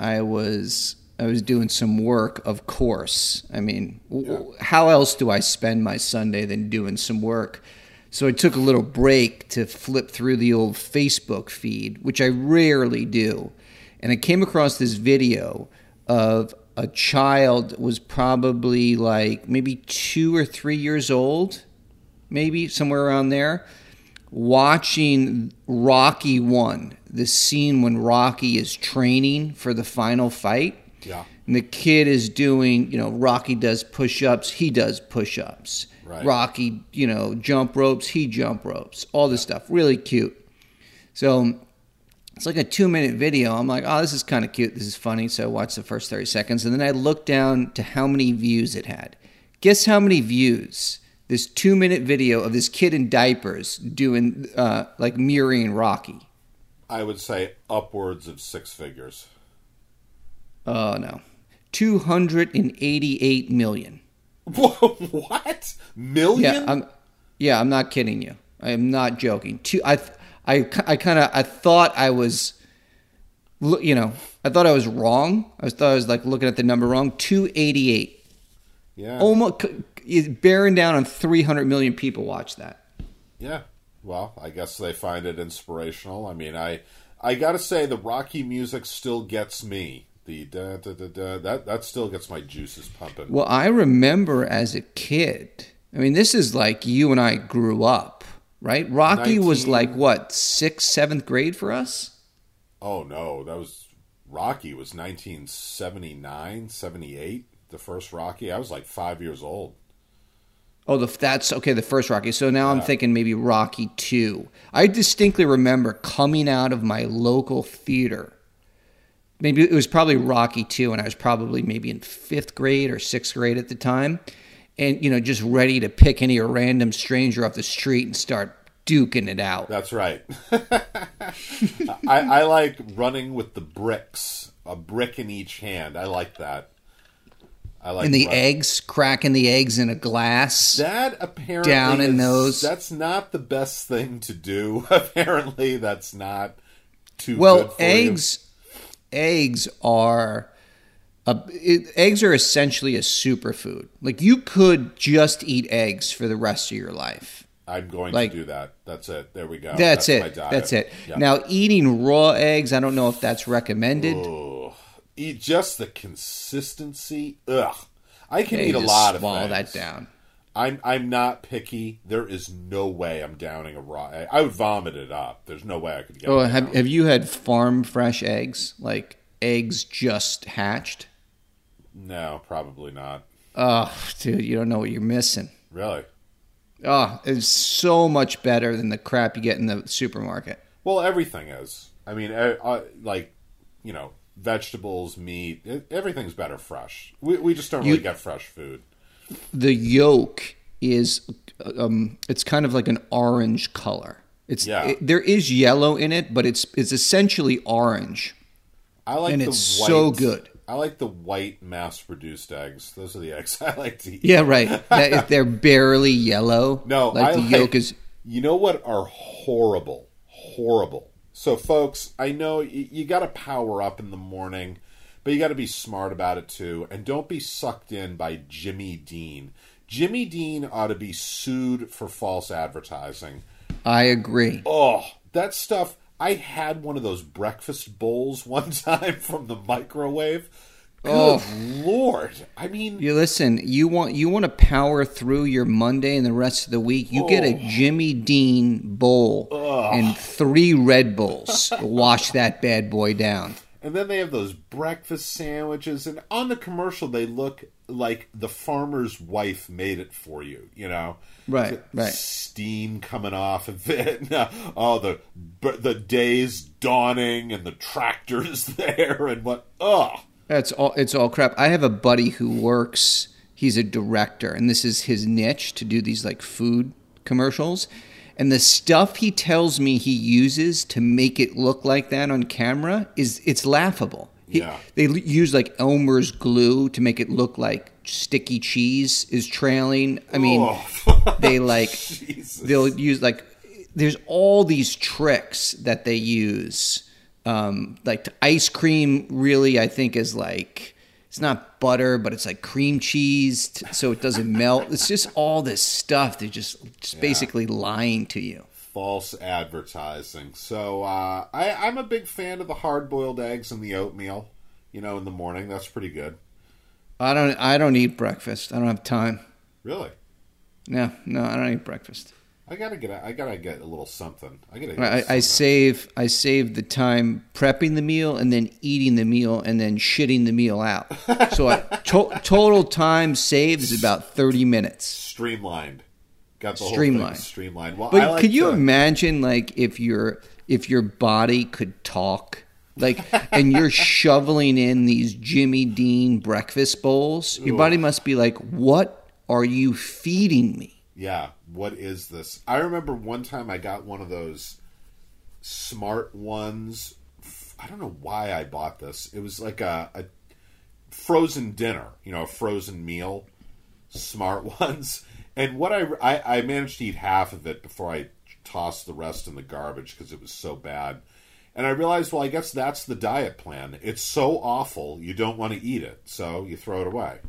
I was I was doing some work, of course. I mean, w- how else do I spend my Sunday than doing some work? So I took a little break to flip through the old Facebook feed, which I rarely do. And I came across this video of a child was probably like maybe 2 or 3 years old, maybe somewhere around there, watching Rocky 1, the scene when Rocky is training for the final fight. Yeah. And the kid is doing, you know, Rocky does push ups, he does push ups. Right. Rocky, you know, jump ropes, he jump ropes, all this stuff. Really cute. So it's like a two minute video. I'm like, oh, this is kind of cute. This is funny. So I watched the first 30 seconds. And then I looked down to how many views it had. Guess how many views this two minute video of this kid in diapers doing, uh, like mirroring Rocky? I would say upwards of six figures. Oh, no. 288 million. what? Million? Yeah, I'm. Yeah, I'm not kidding you. I am not joking. Two, I, I, I kind of, I thought I was, you know, I thought I was wrong. I was thought I was like looking at the number wrong. Two eighty eight. yeah. Almost is bearing down on three hundred million people watch that. Yeah. Well, I guess they find it inspirational. I mean, I I got to say the Rocky music still gets me. The da, da, da, da, that that still gets my juices pumping. Well, I remember as a kid. I mean, this is like you and I grew up, right? Rocky was like what sixth, seventh grade for us. Oh no, that was Rocky was 1979, 78, the first Rocky. I was like 5 years old. Oh, the, that's okay. The first Rocky. So now I'm thinking maybe Rocky Two. I distinctly remember coming out of my local theater. Maybe it was probably Rocky Two, and I was probably maybe in fifth grade or sixth grade at the time, and you know, just ready to pick any random stranger off the street and start duking it out. That's right. I, I like running with the bricks, a brick in each hand. I like that. I like and the eggs, cracking the eggs in a glass. That apparently Down in is- those. That's not the best thing to do. apparently, that's not too Well, good for you. eggs, eggs are, a, it, eggs are essentially a superfood. Like you could just eat eggs for the rest of your life. I'm going like- to do that. That's it. There we go. That's, my it. That's it. Yeah. Now, eating raw eggs, I don't know if that's recommended. Ugh. Eat just the consistency. Ugh. I can Yeah, eat a lot of things. that down. I'm I'm not picky. There is no way I'm downing a raw egg. I would vomit it up. There's no way I could get. Oh, it have down. have you had farm fresh eggs? Like eggs just hatched? No, probably not. Oh, dude, you don't know what you're missing. Really. Oh, it's so much better than the crap you get in the supermarket. Well, everything is. I mean, uh, like you know, vegetables, meat, everything's better fresh. We we just don't really get fresh food. the yolk is um, it's kind of like an orange color. It's Yeah. it- there is yellow in it, but it's it's essentially orange. I like And it's white, so good. I like the white mass-produced eggs. Those are the eggs I like to eat. Yeah, right. that, if they're barely yellow. No, like I the like, yolk is. You know what are horrible, horrible. So, folks, I know y- you got to power up in the morning, but you got to be smart about it too, and don't be sucked in by Jimmy Dean. Jimmy Dean ought to be sued for false advertising. I agree. Oh, that stuff. I had one of those breakfast bowls one time from the microwave. Good Oh. lord! I mean, You listen. You want you want to power through your Monday and the rest of the week. You get a Oh. Jimmy Dean bowl and three Red Bulls. Wash that bad boy down. And then they have those breakfast sandwiches, and on the commercial they look like the farmer's wife made it for you. You know, Right, right. Steam coming off of it. oh, the the day's dawning, and the tractor's there, and what? Oh, That's all. It's all crap. I have a buddy who works. He's a director, and this is his niche to do these like food commercials. And the stuff he tells me he uses to make it look like that on camera is it's laughable. He- Yeah. they l- use like Elmer's glue to make it look like sticky cheese is trailing. I mean, Oh. they like Jesus. they'll use like there's all these tricks that they use Um, like ice cream, really, I think is like it's not butter, but it's like cream cheese, t- so it doesn't melt. It's just all this stuff. They're just just basically lying to you. false advertising. So uh, I, I'm a big fan of the hard-boiled eggs and the oatmeal. You know, in the morning, that's pretty good. I don't I don't eat breakfast. I don't have time. Really, No, no, I don't eat breakfast. I gotta get. a- I gotta get a little something. I gotta. I, I save I save the time prepping the meal and then eating the meal and then shitting the meal out. So I, to, total time saved is about thirty minutes. streamlined. Got the Streamlined. whole thing streamlined. Well, But like could you to- imagine like if your if your body could talk? Like and you're shoveling in these Jimmy Dean breakfast bowls. Your body must be like, "What are you feeding me?" Yeah, what is this? I remember one time I got one of those smart ones. I don't know why I bought this. It was like a, a frozen dinner, you know, a frozen meal, smart ones. And what I, I, I managed to eat half of it before I tossed the rest in the garbage because it was so bad. And I realized, well, I guess that's the diet plan. It's so awful, you don't want to eat it, so you throw it away.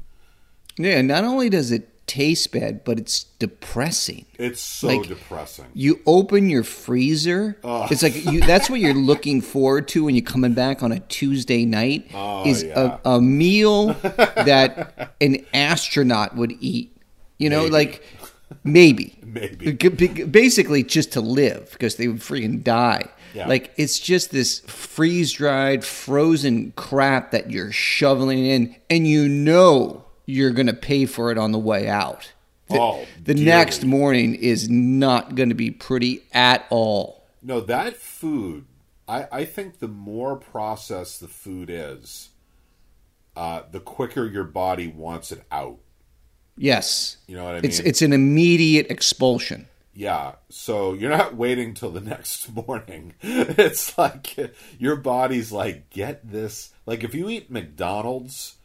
Yeah, not only does it taste bad, but it's depressing. It's so Like, depressing. You open your freezer. It's like you, that's what you're looking forward to when you're coming back on a Tuesday night. Oh, is yeah. a, a meal that an astronaut would eat. You know, Maybe. like maybe, Maybe. Basically just to live because they would freaking die. Yeah. Like it's just this freeze dried, frozen crap that you're shoveling in, and you know you're gonna pay for it on the way out. The, Oh, the dearly. next morning is not going to be pretty at all. No, that food, I, I think the more processed the food is, uh, the quicker your body wants it out. Yes, You know what I mean? it's it's an immediate expulsion. yeah. So you're not waiting till the next morning. It's like your body's like, get this. Like if you eat McDonald's,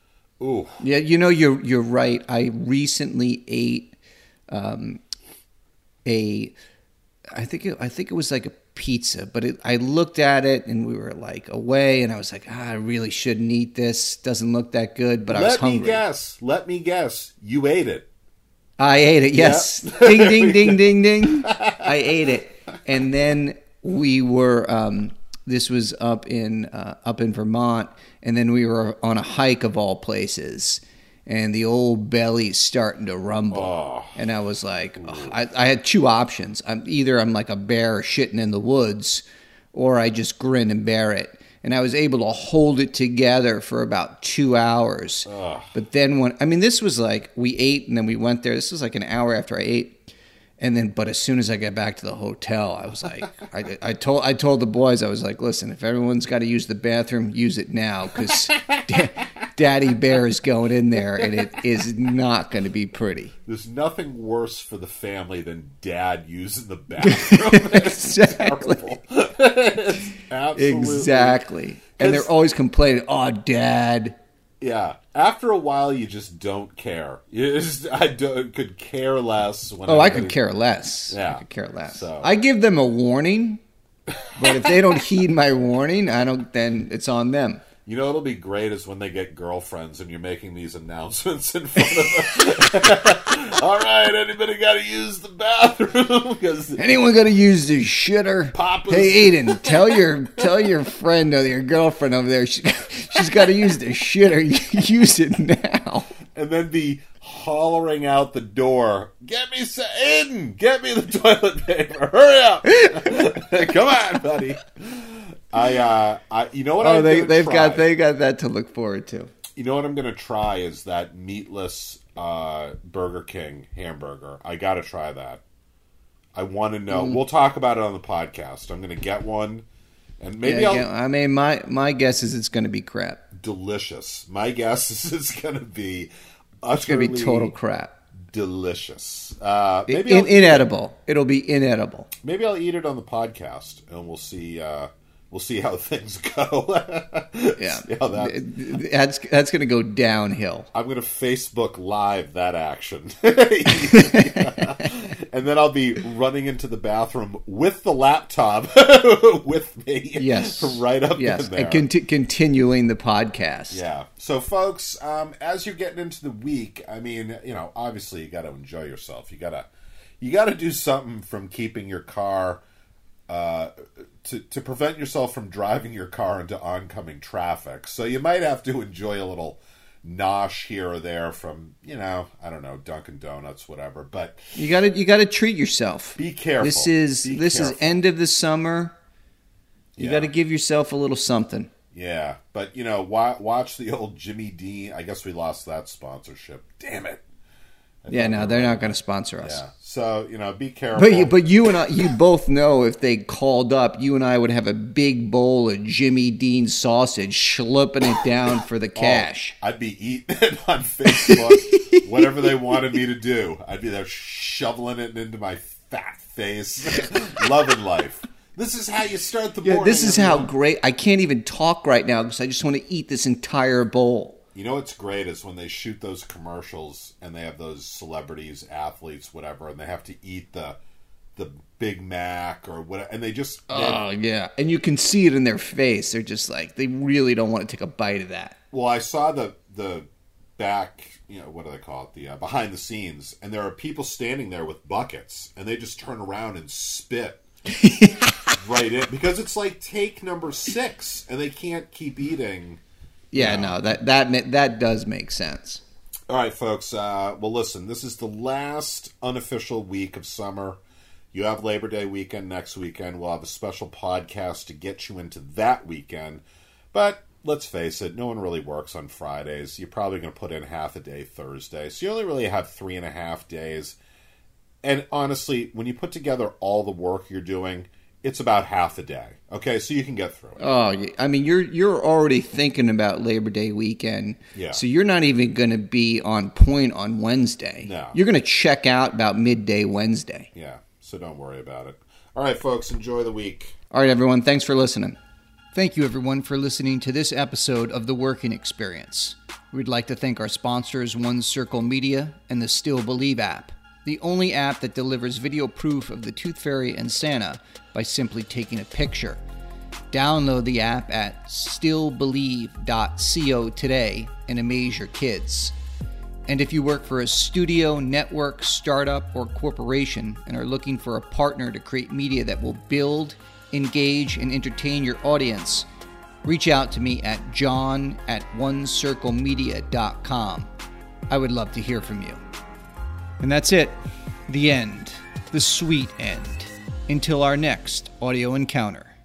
ooh, Yeah, you know you're you're right. I recently ate um, a, I think it, I think it was like a pizza, but it, I looked at it and we were like away, and I was like, ah, I really shouldn't eat this. Doesn't look that good, but I was hungry. let me guess. Let me guess. You ate it. I ate it. Yes. ding ding ding ding ding. I ate it, and then we were. Um, this was up in uh, up in Vermont, and then we were on a hike of all places, and the old belly's starting to rumble, Oh. and I was like. I, I had two options. I'm either I'm like a bear shitting in the woods, or I just grin and bear it. And I was able to hold it together for about two hours. But then when I mean, this was like we ate and then we went there. This was like an hour after I ate, and then but as soon as I got back to the hotel, I was like, I, I told I told the boys I was like, listen, if everyone's got to use the bathroom, use it now because Daddy Bear is going in there and it is not going to be pretty. There's nothing worse for the family than dad using the bathroom. exactly. Absolutely. Exactly. And they're always complaining, "Oh, Dad." Yeah. After a while, you just don't care. You just, I don't, could care less. When Oh, I anybody- could care less. Yeah. I could care less. So- I give them a warning, but if they don't heed my warning, I don't. Then it's on them. You know, it'll be great is when they get girlfriends and you're making these announcements in front of them. All right, anybody got to use the bathroom? Because Anyone got to use the shitter? Papa's- Hey, Aiden, tell your tell your friend or your girlfriend over there. She, she's got to use the shitter. use it now. and then be hollering out the door, "Get me Aiden! Get me the toilet paper! Hurry up! Come on, buddy!" I, uh, I, you know what? Oh, I'm they, they've try? got they got that to look forward to. You know what I'm going to try is that meatless uh, Burger King hamburger. I got to try that. I want to Mm. know. We'll talk about it on the podcast. I'm going to get one, and maybe Yeah, I mean, my my guess is it's going to be crap. delicious. My guess is it's going to be It's going to be total crap. delicious. Uh, maybe In, inedible. It'll be inedible. maybe I'll eat it on the podcast, and we'll see. Uh, we'll see how things go. Yeah, that- that's that's going to go downhill. I'm going to Facebook Live that action. and then I'll be running into the bathroom with the laptop with me. Yes. right up yes, and conti- continuing the podcast. Yeah. So, folks, um, as you're getting into the week, I mean, you know, obviously you got to enjoy yourself. You gotta, you got to do something from keeping your car, uh, to to prevent yourself from driving your car into oncoming traffic. So you might have to enjoy a little nosh here or there from, you know, I don't know, Dunkin' Donuts, whatever. But You gotta you gotta treat yourself. be careful. This is Be this is end of the summer. You Yeah. got to give yourself a little something. Yeah, but you know, wa- watch the old Jimmy Dean. I guess we lost that sponsorship. Damn it. Yeah, no, they're not going to sponsor us. Yeah. So you know, be careful. But you, but you and I, you both know if they called up, you and I would have a big bowl of Jimmy Dean sausage, schlepping it down for the Oh, cash. I'd be eating it on Facebook, whatever they wanted me to do. I'd be there shoveling it into my fat face, loving life. This is how you start the Yeah, morning. this is how great. I can't even talk right now because I just want to eat this entire bowl. You know what's great is when they shoot those commercials and they have those celebrities, athletes, whatever, and they have to eat the the Big Mac or whatever, and they just they- Oh yeah, and you can see it in their face. They're just like they really don't want to take a bite of that. Well, I saw the the back, you know, what do they call it? The uh, behind the scenes, and there are people standing there with buckets, and they just turn around and spit right in because it's like take number six, and they can't keep eating. Yeah, Yeah. no, that that that does make sense. All right, folks. Uh, well, listen, this is the last unofficial week of summer. You have Labor Day weekend next weekend. We'll have a special podcast to get you into that weekend. But let's face it, no one really works on Fridays. You're probably going to put in half a day Thursday. So you only really have three and a half days. And honestly, when you put together all the work you're doing, it's about half a day. Okay, so you can get through it. Oh. I mean, you're you're already thinking about Labor Day weekend. Yeah. So you're not even going to be on point on Wednesday. No. You're going to check out about midday Wednesday. Yeah, so don't worry about it. All right, folks, enjoy the week. All right, everyone. Thanks for listening. Thank you, everyone, for listening to this episode of The Working Experience. We'd like to thank our sponsors, One Circle Media and the Still Believe app, the only app that delivers video proof of the Tooth Fairy and Santa by simply taking a picture. Download the app at stillbelieve.co today and amaze your kids. And if you work for a studio, network, startup, or corporation and are looking for a partner to create media that will build, engage, and entertain your audience, reach out to me at john at onecirclemedia.com. I would love to hear from you. And that's it. The end. The sweet end. Until our next audio encounter.